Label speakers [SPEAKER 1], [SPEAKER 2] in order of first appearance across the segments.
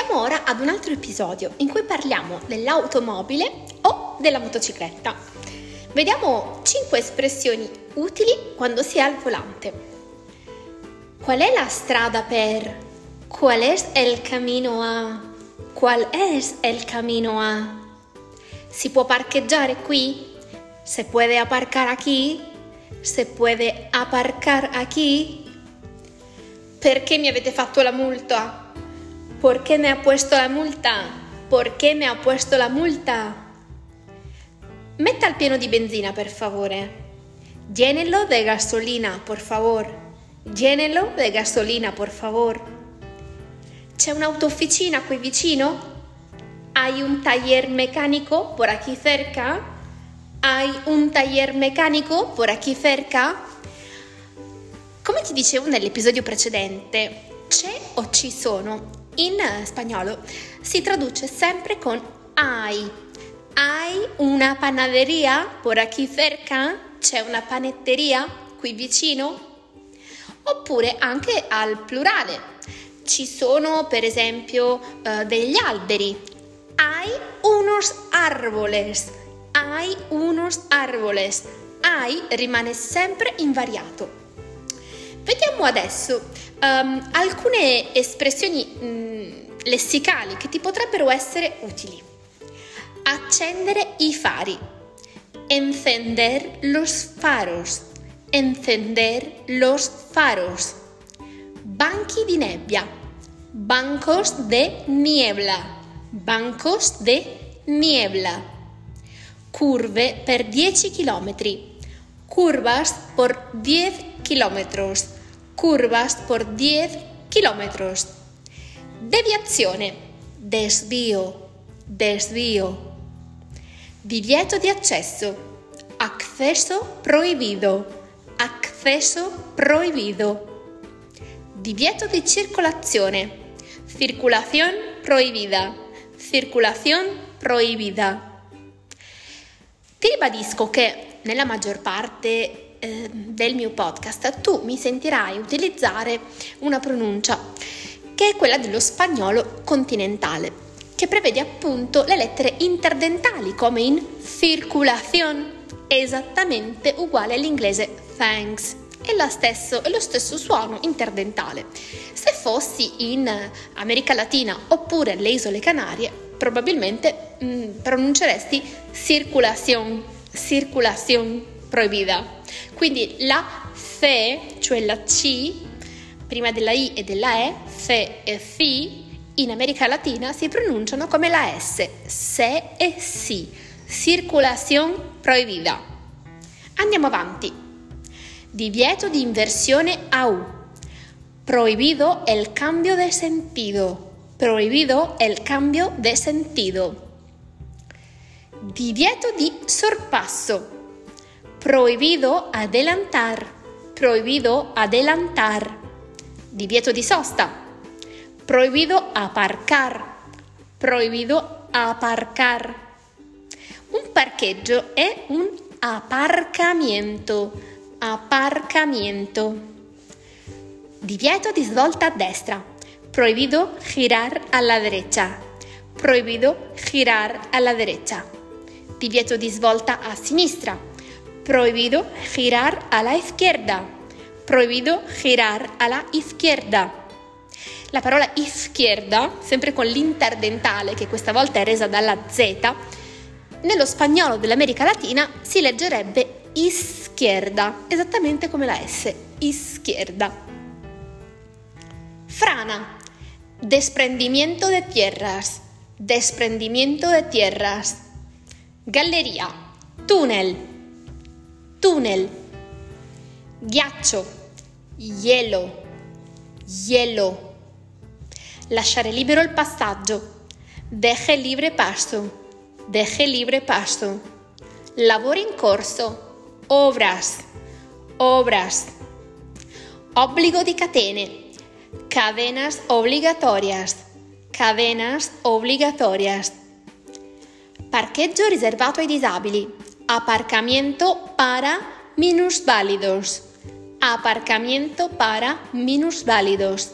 [SPEAKER 1] Passiamo ora ad un altro episodio in cui parliamo dell'automobile o della motocicletta. Vediamo 5 espressioni utili quando si è al volante. Qual è la strada per? Qual es el camino a? Qual es el camino a? Si può parcheggiare qui? Se puede aparcar aquí? Se puede aparcar aquí? Perché mi avete fatto la multa? ¿Por qué me ha puesto la multa? ¿Por qué me ha puesto la multa? Metta il pieno di benzina, per favore. Llénelo de gasolina, por favor. Llénelo de gasolina, por favor. C'è un'autofficina qui vicino? Hai un taller mecánico por aquí cerca? Hai un taller mecánico por aquí cerca? Come ti dicevo nell'episodio precedente, c'è o ci sono in spagnolo si traduce sempre con hay. Hay una panaderia por aquí cerca? C'è una panetteria qui vicino? Oppure anche al plurale. Ci sono per esempio uh, degli alberi. Hay unos árboles. Hay unos árboles. Hay rimane sempre invariato. Vediamo adesso um, alcune espressioni mh, lessicali che ti potrebbero essere utili. Accendere i fari. Encender los faros. Encender los faros. Banchi di nebbia. Bancos de niebla. Bancos de niebla. Curve per 10 km. Curvas por 10 kilómetros curvas por 10 kilómetros. Deviazione, desvío, desvío. Divieto di accesso, acceso proibito, acceso proibito. Divieto di circolazione, circulación proibida, circulación proibida. Ti ribadisco che nella maggior parte eh, del mio podcast tu mi sentirai utilizzare una pronuncia che è quella dello spagnolo continentale, che prevede appunto le lettere interdentali come in circulación, esattamente uguale all'inglese thanks. È stesso, è lo stesso suono interdentale. Se fossi in America Latina oppure alle Isole Canarie, probabilmente mh, mm, pronunceresti circulación, circulación proibida. Quindi la fe, cioè la C, prima della I e della E, fe e fi, in America Latina si pronunciano come la S, se e si, circulación proibida. Andiamo avanti. Divieto di inversione a U. Prohibido el cambio de sentido. Prohibido el cambio de sentido. Divieto di sorpasso Prohibido adelantar. Prohibido adelantar. Divieto di sosta. Prohibido aparcar. Prohibido aparcar. Un parcheggio è un aparcamiento. Aparcamiento. Divieto di svolta a destra. Prohibido girar a la derecha. Prohibido girar a derecha. Divieto di svolta a sinistra Prohibido girar a la izquierda. Prohibido girar a la izquierda. La parola izquierda, sempre con l'interdentale che questa volta è resa dalla Z, nello spagnolo dell'America Latina si leggerebbe izquierda, esattamente come la S, izquierda. Frana, desprendimiento de tierras, desprendimiento de tierras. Galleria, túnel, túnel, ghiaccio, hielo, hielo. Lasciare libero il passaggio, deje libre paso, deje libre paso. Lavori in corso, obras, obras. Obbligo di catene, cadenas obligatorias, cadenas obligatorias. Parcheggio riservato ai disabili, Aparcamiento para minusválidos. Aparcamiento para minusválidos.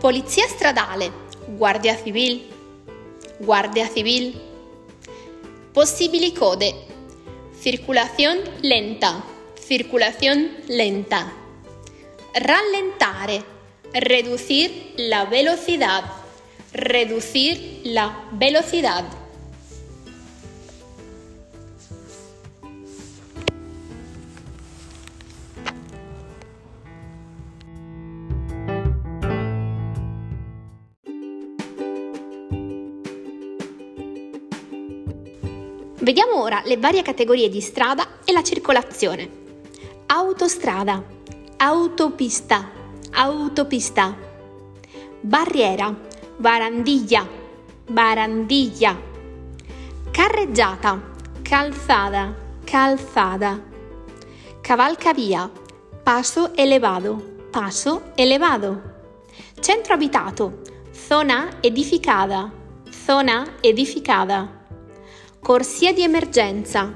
[SPEAKER 1] Polizia stradale. Guardia Civil, Guardia Civil. Possibili code. Circulación lenta, circulación lenta. Rallentare, reducir la velocidad, reducir la velocidad. Vediamo ora le varie categorie di strada e la circolazione. Autostrada, autopista, autopista. Barriera, barandiglia, barandiglia. Carreggiata, calzada, calzada. Cavalcavia, paso elevado, paso elevado. Centro abitato, zona edificada, zona edificada. Corsia de emergencia,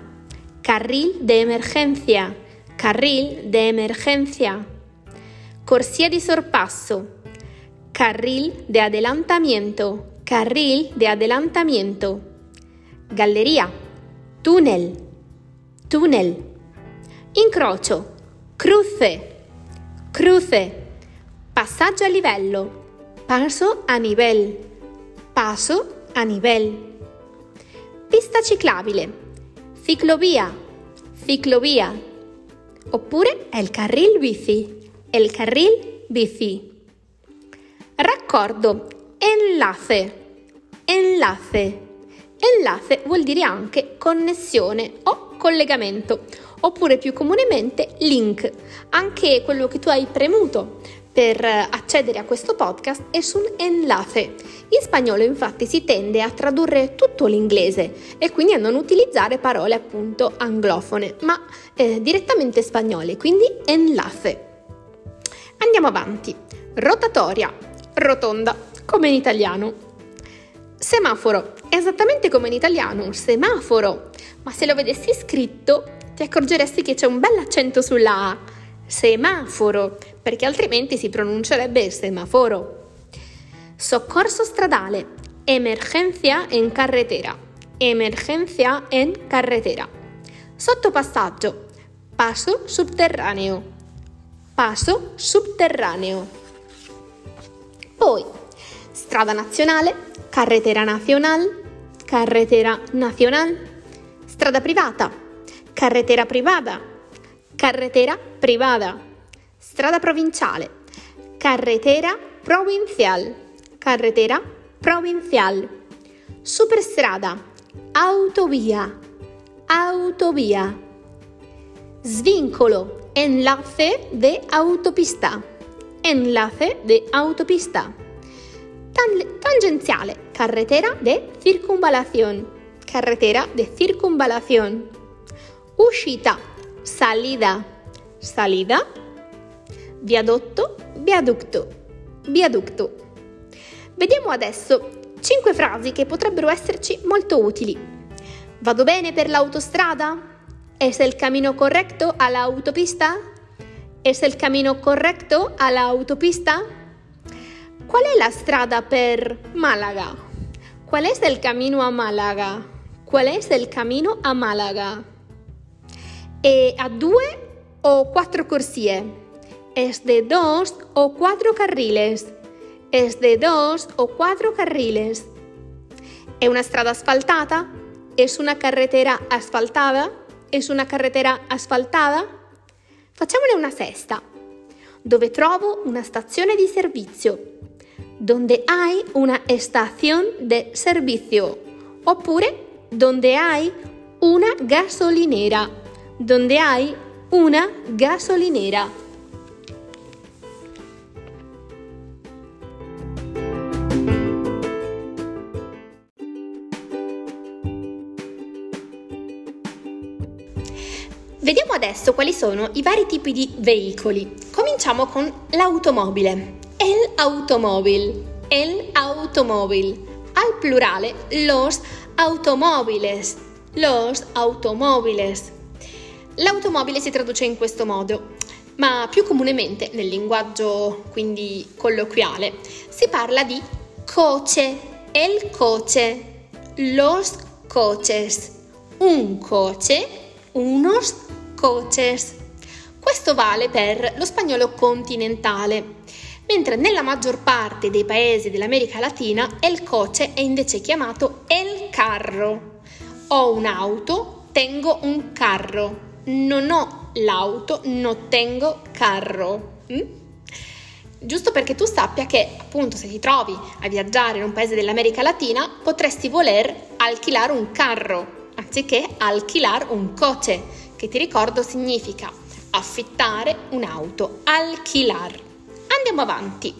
[SPEAKER 1] carril de emergencia, carril de emergencia. Corsia de sorpaso, carril de adelantamiento, carril de adelantamiento. Galleria, túnel, túnel. Incrocio, cruce, cruce. Passaggio a livello, paso a nivel, paso a nivel pista ciclabile, ciclovia, ciclovia, oppure è il carril bici, il carril bici. Raccordo, enlace, enlace. Enlace vuol dire anche connessione o collegamento, oppure più comunemente link, anche quello che tu hai premuto per accedere a questo podcast su un enlace. In spagnolo infatti si tende a tradurre tutto l'inglese e quindi a non utilizzare parole appunto anglofone, ma eh, direttamente spagnole, quindi enlace. Andiamo avanti. Rotatoria, rotonda, come in italiano. Semaforo, esattamente come in italiano, semaforo, ma se lo vedessi scritto ti accorgeresti che c'è un bel accento sulla A semaforo, perché altrimenti si pronuncerebbe semaforo. Soccorso stradale, emergencia en carretera, emergencia en carretera. Sottopassaggio, paso subterraneo, paso subterraneo. Poi, strada nazionale, carretera nazional, carretera nazional. Strada privata, carretera privata, carretera privada, strada provinciale, carretera provincial, carretera provincial, superstrada, autovía, autovía, svincolo, enlace de autopista, enlace de autopista, Tan tangenciale, carretera de circunvalación, carretera de circunvalación, uscita, salida, salida, viadotto, viaducto, viaducto. Vediamo adesso 5 frasi che potrebbero esserci molto utili. Vado bene per l'autostrada? ¿Es el camino correcto a la autopista? ¿Es el camino correcto a la autopista? Qual è la strada per Málaga? ¿Cuál es el camino a Málaga? ¿Cuál es el camino a Málaga? E a due o cuatro corsie. Es de dos o cuatro carriles. Es de dos o cuatro carriles. È una strada asfaltata? Es una carretera asfaltada? Es una carretera asfaltada? Facciamone una sesta. Dove trovo una stazione di servizio? Donde hay una estación de servicio. Oppure donde hay una gasolinera. Donde hay una gasolinera. Vediamo adesso quali sono i vari tipi di veicoli. Cominciamo con l'automobile. El automóvil. El automóvil. Al plurale, los automóviles. Los automóviles. L'automobile si traduce in questo modo, ma più comunemente nel linguaggio quindi colloquiale si parla di coche, el coche, los coches, un coche, unos coches. Questo vale per lo spagnolo continentale, mentre nella maggior parte dei paesi dell'America Latina el coche è invece chiamato el carro. Ho un'auto, tengo un carro. Non ho l'auto, non tengo carro. Mm? Giusto perché tu sappia che, appunto, se ti trovi a viaggiare in un paese dell'America Latina, potresti voler alquilare un carro, anziché alquilare un coche, che ti ricordo significa affittare un'auto, alquilar. Andiamo avanti.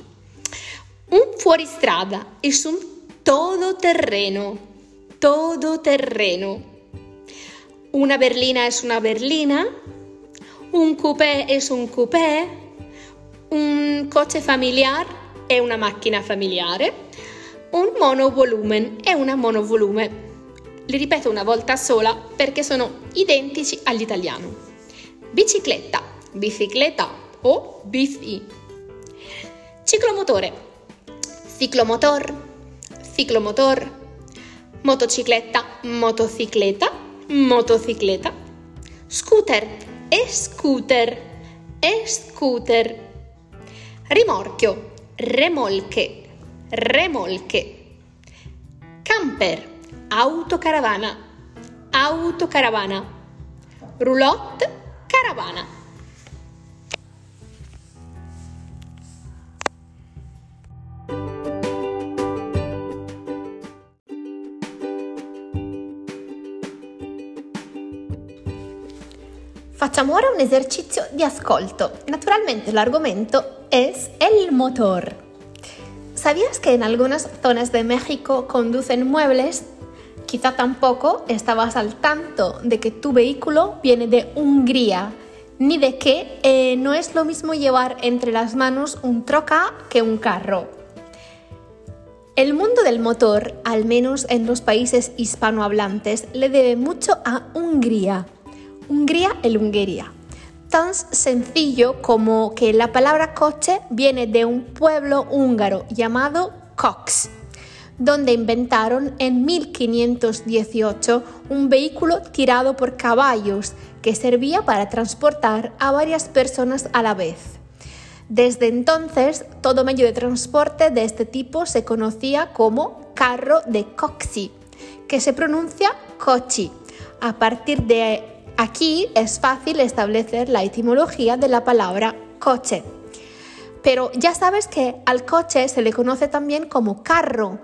[SPEAKER 1] Un fuoristrada è un todoterreno, todoterreno. Una berlina è una berlina, un coupé è un coupé, un coche familiar è una macchina familiare, un monovolumen è una monovolume. Li ripeto una volta sola perché sono identici all'italiano. Bicicletta, bicicletta o bici. Ciclomotore, ciclomotor, ciclomotor. Motocicletta, motocicletta, motocicletta. Scooter, e-scooter, e-scooter rimorchio, remolche, remolche, camper, autocaravana, autocaravana, roulotte, caravana. Facciamo ora un esercizio di ascolto. Naturalmente l'argomento es el motor. ¿Sabías que en algunas zonas de México conducen muebles? Quizá tampoco estabas al tanto de que tu vehículo viene de Hungría, ni de que eh, no es lo mismo llevar entre las manos un troca que un carro. El mundo del motor, al menos en los países hispanohablantes, le debe mucho a Hungría. Hungría el Hungría. Tan sencillo como que la palabra coche viene de un pueblo húngaro llamado Cox, donde inventaron en 1518 un vehículo tirado por caballos que servía para transportar a varias personas a la vez. Desde entonces, todo medio de transporte de este tipo se conocía como carro de coxi, que se pronuncia cochi, a partir de Aquí es fácil establecer la etimología de la palabra coche. Pero ya sabes que al coche se le conoce también como carro.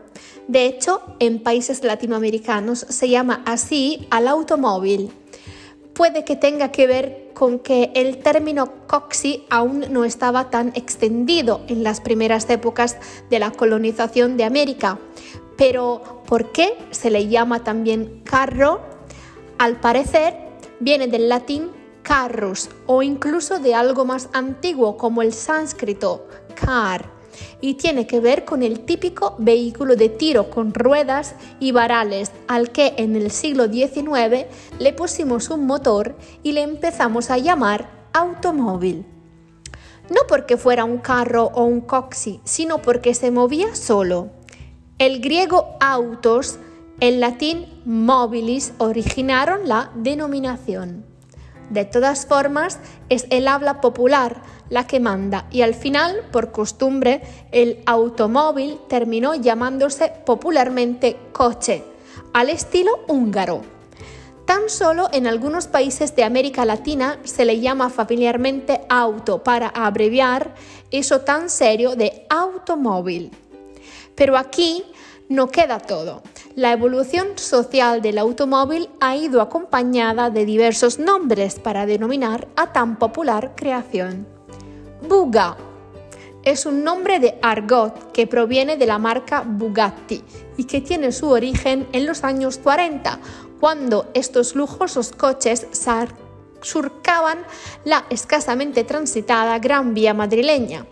[SPEAKER 1] De hecho, en países latinoamericanos se llama así al automóvil. Puede que tenga que ver con que el término coxi aún no estaba tan extendido en las primeras épocas de la colonización de América. Pero, ¿por qué se le llama también carro? Al parecer, viene del latín carrus o incluso de algo más antiguo como el sánscrito car y tiene que ver con el típico vehículo de tiro con ruedas y varales al que en el siglo XIX le pusimos un motor y le empezamos a llamar automóvil. No porque fuera un carro o un coxi, sino porque se movía solo. El griego autos el latín mobilis originaron la denominación. De todas formas, es el habla popular la que manda y al final, por costumbre, el automóvil terminó llamándose popularmente coche, al estilo húngaro. Tan solo en algunos países de América Latina se le llama familiarmente auto para abreviar eso tan serio de automóvil. Pero aquí no queda todo. La evolución social del automóvil ha ido acompañada de diversos nombres para denominar a tan popular creación. Buga es un nombre de argot que proviene de la marca Bugatti y que tiene su origen en los años 40, cuando estos lujosos coches surcaban la escasamente transitada Gran Vía madrileña.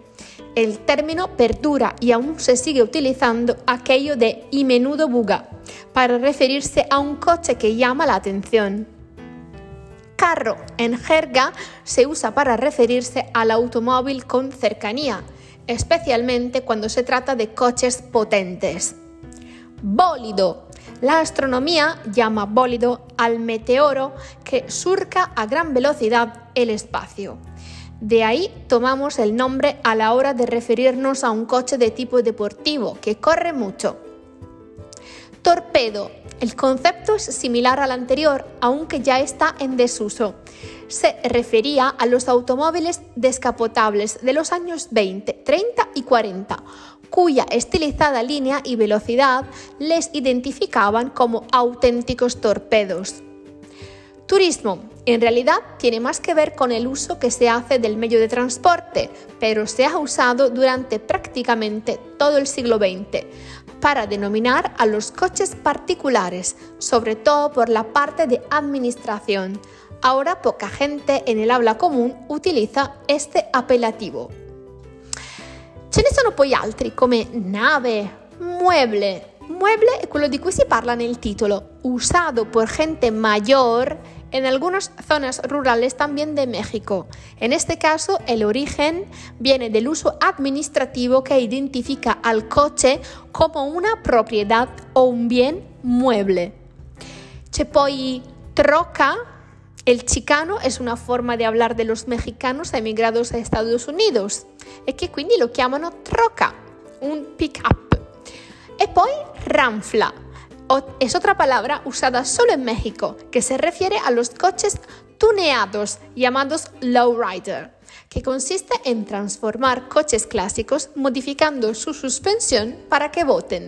[SPEAKER 1] El término perdura y aún se sigue utilizando aquello de y menudo buga para referirse a un coche que llama la atención. Carro en jerga se usa para referirse al automóvil con cercanía, especialmente cuando se trata de coches potentes. Bólido. La astronomía llama bólido al meteoro que surca a gran velocidad el espacio. De ahí tomamos el nombre a la hora de referirnos a un coche de tipo deportivo que corre mucho. Torpedo. El concepto es similar al anterior, aunque ya está en desuso. Se refería a los automóviles descapotables de los años 20, 30 y 40, cuya estilizada línea y velocidad les identificaban como auténticos torpedos. Turismo. En realidad tiene más que ver con el uso que se hace del medio de transporte, pero se ha usado durante prácticamente todo el siglo XX para denominar a los coches particulares, sobre todo por la parte de administración. Ahora poca gente en el habla común utiliza este apelativo. Ce ne sono poi altri come nave, mueble. Mueble è quello di cui si parla nel titolo, usado por gente mayor en algunas zonas rurales también de México. En este caso, el origen viene del uso administrativo que identifica al coche como una propiedad o un bien mueble. C'è poi troca. El chicano es una forma de hablar de los mexicanos emigrados a Estados Unidos e che quindi lo chiamano troca, un pick-up. E poi ranfla es otra palabra usada solo en México que se refiere a los coches tuneados llamados lowrider, que consiste en transformar coches clásicos modificando su suspensión para que voten.